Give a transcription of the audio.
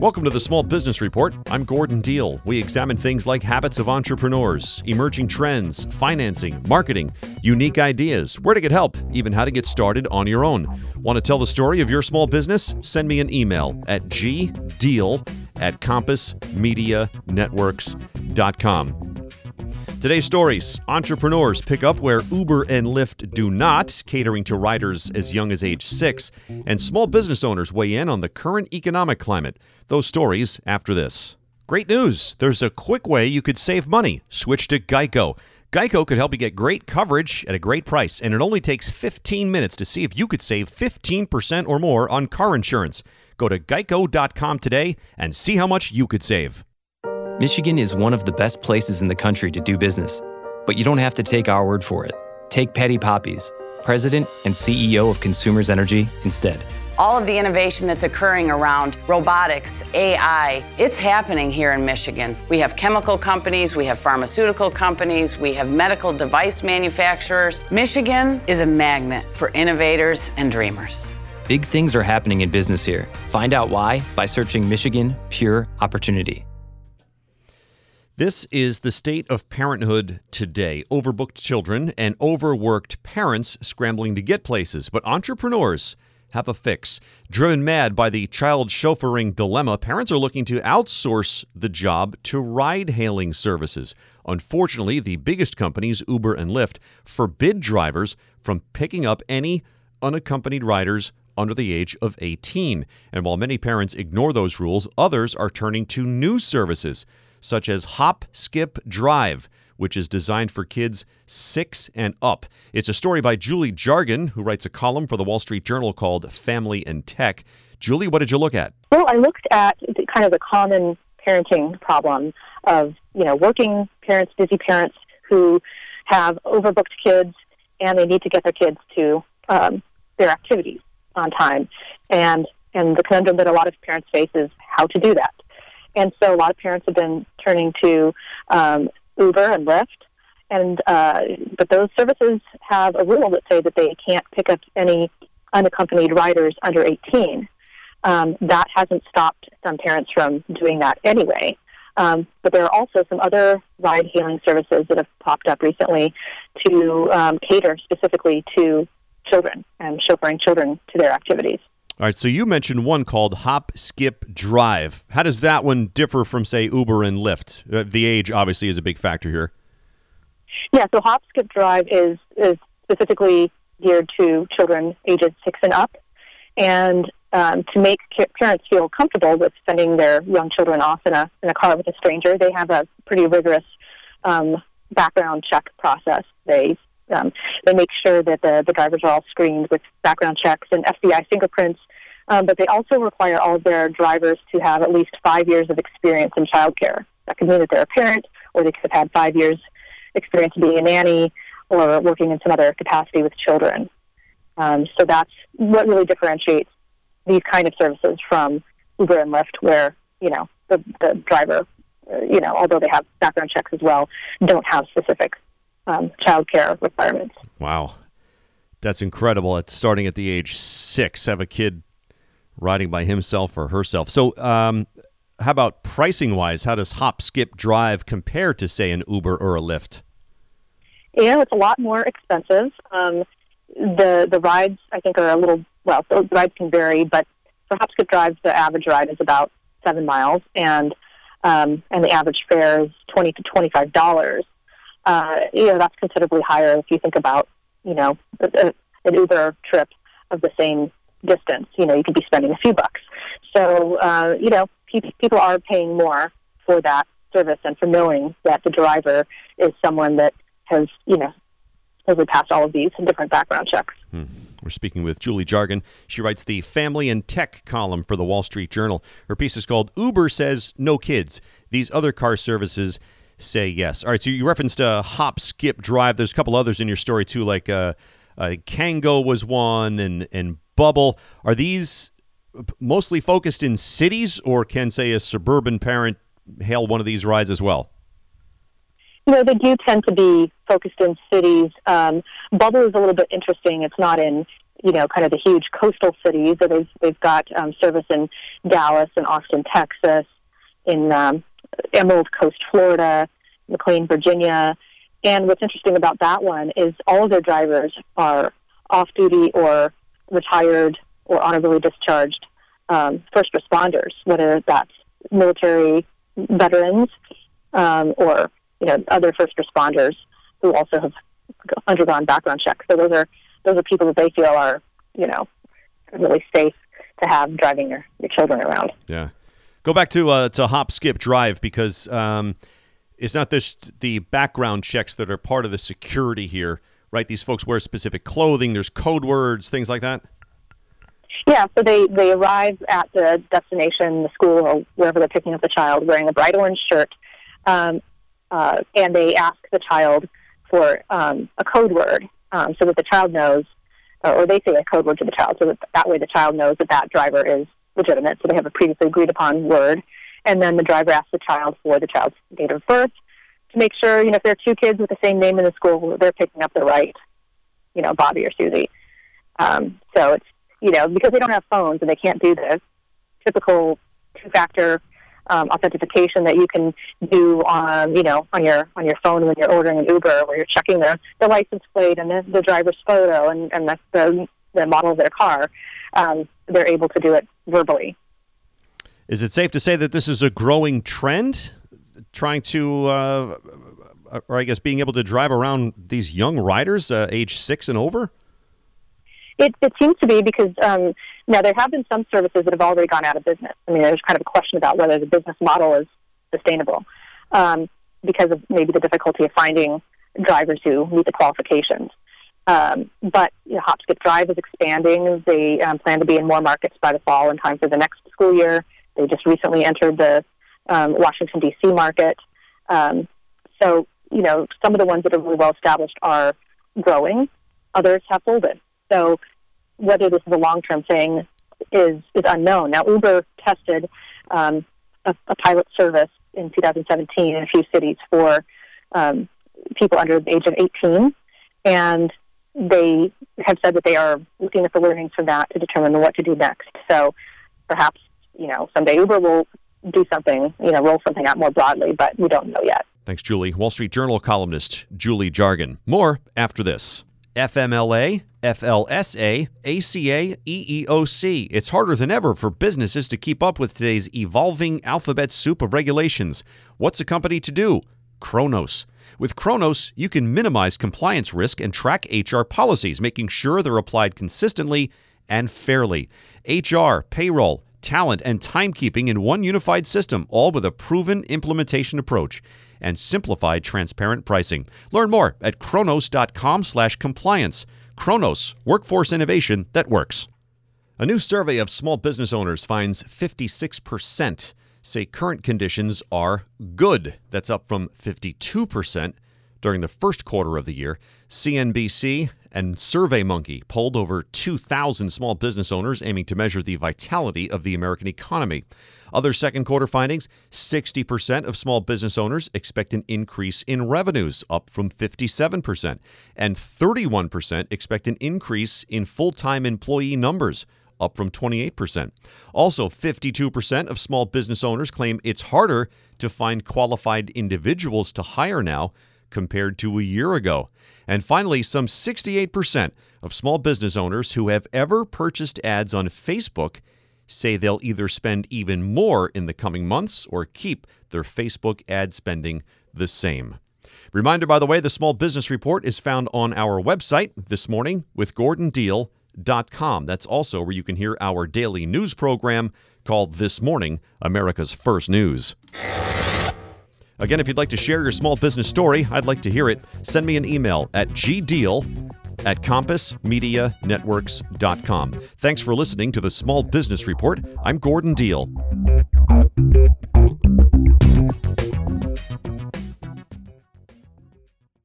Welcome to the Small Business Report. I'm Gordon Deal. We examine things like habits of entrepreneurs, emerging trends, financing, marketing, unique ideas, where to get help, even how to get started on your own. Want to tell the story of your small business? Send me an email at gdeal at compassmedianetworks.com. Today's stories entrepreneurs pick up where Uber and Lyft do not, catering to riders as young as age six, and small business owners weigh in on the current economic climate. Those stories after this. Great news! There's a quick way you could save money. Switch to Geico. Geico could help you get great coverage at a great price, and it only takes 15 minutes to see if you could save 15% or more on car insurance. Go to geico.com today and see how much you could save. Michigan is one of the best places in the country to do business, but you don't have to take our word for it. Take Patti Poppes, President and CEO of Consumers Energy, instead. All of the innovation that's occurring around robotics, AI, it's happening here in Michigan. We have chemical companies, we have pharmaceutical companies, we have medical device manufacturers. Michigan is a magnet for innovators and dreamers. Big things are happening in business here. Find out why by searching Michigan Pure Opportunity. This is the state of parenthood today. Overbooked children and overworked parents scrambling to get places, but entrepreneurs have a fix. Driven mad by the child chauffeuring dilemma, parents are looking to outsource the job to ride hailing services. Unfortunately, the biggest companies, Uber and Lyft, forbid drivers from picking up any unaccompanied riders under the age of 18. And while many parents ignore those rules, others are turning to new services such as Hop, Skip, Drive, which is designed for kids six and up. It's a story by Julie Jargon, who writes a column for the Wall Street Journal called Family and Tech. Julie, what did you look at? Well, I looked at kind of the common parenting problem of, you know, working parents, busy parents who have overbooked kids and they need to get their kids to um, their activities on time. And, and the conundrum that a lot of parents face is how to do that. And so a lot of parents have been turning to um, Uber and Lyft. And uh, but those services have a rule that say that they can't pick up any unaccompanied riders under 18. Um, that hasn't stopped some parents from doing that anyway. Um, but there are also some other ride hailing services that have popped up recently to um, cater specifically to children and chauffeuring children to their activities. All right, so you mentioned one called Hop, Skip, Drive. How does that one differ from, say, Uber and Lyft? Uh, the age obviously is a big factor here. Yeah, so Hop, Skip, Drive is is specifically geared to children ages six and up, and um, to make parents feel comfortable with sending their young children off in a in a car with a stranger, they have a pretty rigorous um, background check process. They um, they make sure that the, the drivers are all screened with background checks and FBI fingerprints. Um, but they also require all of their drivers to have at least five years of experience in childcare. That could mean that they're a parent, or they could have had five years experience being a nanny, or working in some other capacity with children. Um, so that's what really differentiates these kind of services from Uber and Lyft, where you know the, the driver, uh, you know, although they have background checks as well, don't have specific um, child care requirements. Wow. That's incredible. It's starting at the age six, have a kid riding by himself or herself. So, um, how about pricing wise? How does Hop, Skip, Drive compare to, say, an Uber or a Lyft? Yeah, it's a lot more expensive. Um, the the rides, I think, are a little well. The rides can vary, but for Hop, Skip, Drive, the average ride is about seven miles, and um, and the average fare is twenty to twenty five dollars uh, you know, that's considerably higher if you think about, you know, an Uber trip of the same distance. You know, you could be spending a few bucks. So, uh, you know, pe- people are paying more for that service and for knowing that the driver is someone that has, you know, has passed all of these different background checks. Hmm. We're speaking with Julie Jargon. She writes the Family and Tech column for the Wall Street Journal. Her piece is called Uber Says No Kids. These other car services say yes. All right, so you referenced uh, Hop, Skip, Drive. There's a couple others in your story too, like uh, uh, Kango was one, and and Bubble. Are these mostly focused in cities, or can say a suburban parent hail one of these rides as well? You know, they do tend to be focused in cities. Um, Bubble is a little bit interesting. It's not in you know, kind of the huge coastal cities. So they've they've got um, service in Dallas and Austin, Texas, in um, Emerald Coast, Florida, McLean, Virginia. And what's interesting about that one is all of their drivers are off duty or retired or honorably discharged um, first responders, whether that's military veterans um, or you know other first responders who also have undergone background checks. So those are those are people that they feel are you know really safe to have driving your, your children around. Yeah. Go back to uh, to hop, skip, drive because um, it's not just the background checks that are part of the security here, right? These folks wear specific clothing. There's code words, things like that. Yeah, so they, they arrive at the destination, the school, or wherever they're picking up the child, wearing a bright orange shirt, um, uh, and they ask the child for um, a code word um, so that the child knows, or they say a code word to the child, so that that way the child knows that that driver is legitimate. So they have a previously agreed upon word, and then the driver asks the child for the child's date of birth to make sure, you know, if there are two kids with the same name in the school, they're picking up the right, you know, Bobby or Susie. Um, so it's you know, because they don't have phones and they can't do the typical two-factor um, authentication that you can do on, you know, on your on your phone when you're ordering an Uber, where you're checking the, the license plate and the, the driver's photo and, and the, the, the model of their car. Um, they're able to do it verbally. Is it safe to say that this is a growing trend? Trying to, uh, or I guess, being able to drive around these young riders, uh, age six and over? It, it seems to be because um, now there have been some services that have already gone out of business. I mean, there's kind of a question about whether the business model is sustainable um, because of maybe the difficulty of finding drivers who meet the qualifications. Um, but you know, Hop Skip Drive is expanding. They um, plan to be in more markets by the fall in time for the next school year. They just recently entered the um, Washington D.C. market. Um, so you know, some of the ones that are really well established are growing. Others have folded. So whether this is a long term thing is is unknown. Now Uber tested um, a, a, pilot service in 2017 in a few cities for um, people under the age of 18, and they have said that they are looking at the learnings from that to determine what to do next. So perhaps you know someday Uber will do something, you know, roll something out more broadly, but we don't know yet. Thanks, Julie. Wall Street Journal columnist Julie Jargon. More after this. FMLA, FLSA, ACA, EEOC. It's harder than ever for businesses to keep up with today's evolving alphabet soup of regulations. What's a company to do? Kronos. With Kronos, you can minimize compliance risk and track HR policies, making sure they're applied consistently and fairly. HR, payroll, talent, and timekeeping in one unified system, all with a proven implementation approach and simplified transparent pricing. Learn more at kronos.com/compliance. Kronos, workforce innovation that works. A new survey of small business owners finds 56% say current conditions are good. That's up from 52% during the first quarter of the year. CNBC and SurveyMonkey polled over 2,000 small business owners aiming to measure the vitality of the American economy. Other second quarter findings 60% of small business owners expect an increase in revenues, up from 57%, and 31% expect an increase in full time employee numbers. Up from 28%. Also, 52% of small business owners claim it's harder to find qualified individuals to hire now compared to a year ago. And finally, some 68% of small business owners who have ever purchased ads on Facebook say they'll either spend even more in the coming months or keep their Facebook ad spending the same. Reminder, by the way, the Small Business Report is found on our website this morning with GordonDeal.com. That's also where you can hear our daily news program called This Morning, America's First News. Again, if you'd like to share your small business story, I'd like to hear it. Send me an email at gdeal at compassmedianetworks.com. Thanks for listening to the Small Business Report. I'm Gordon Deal.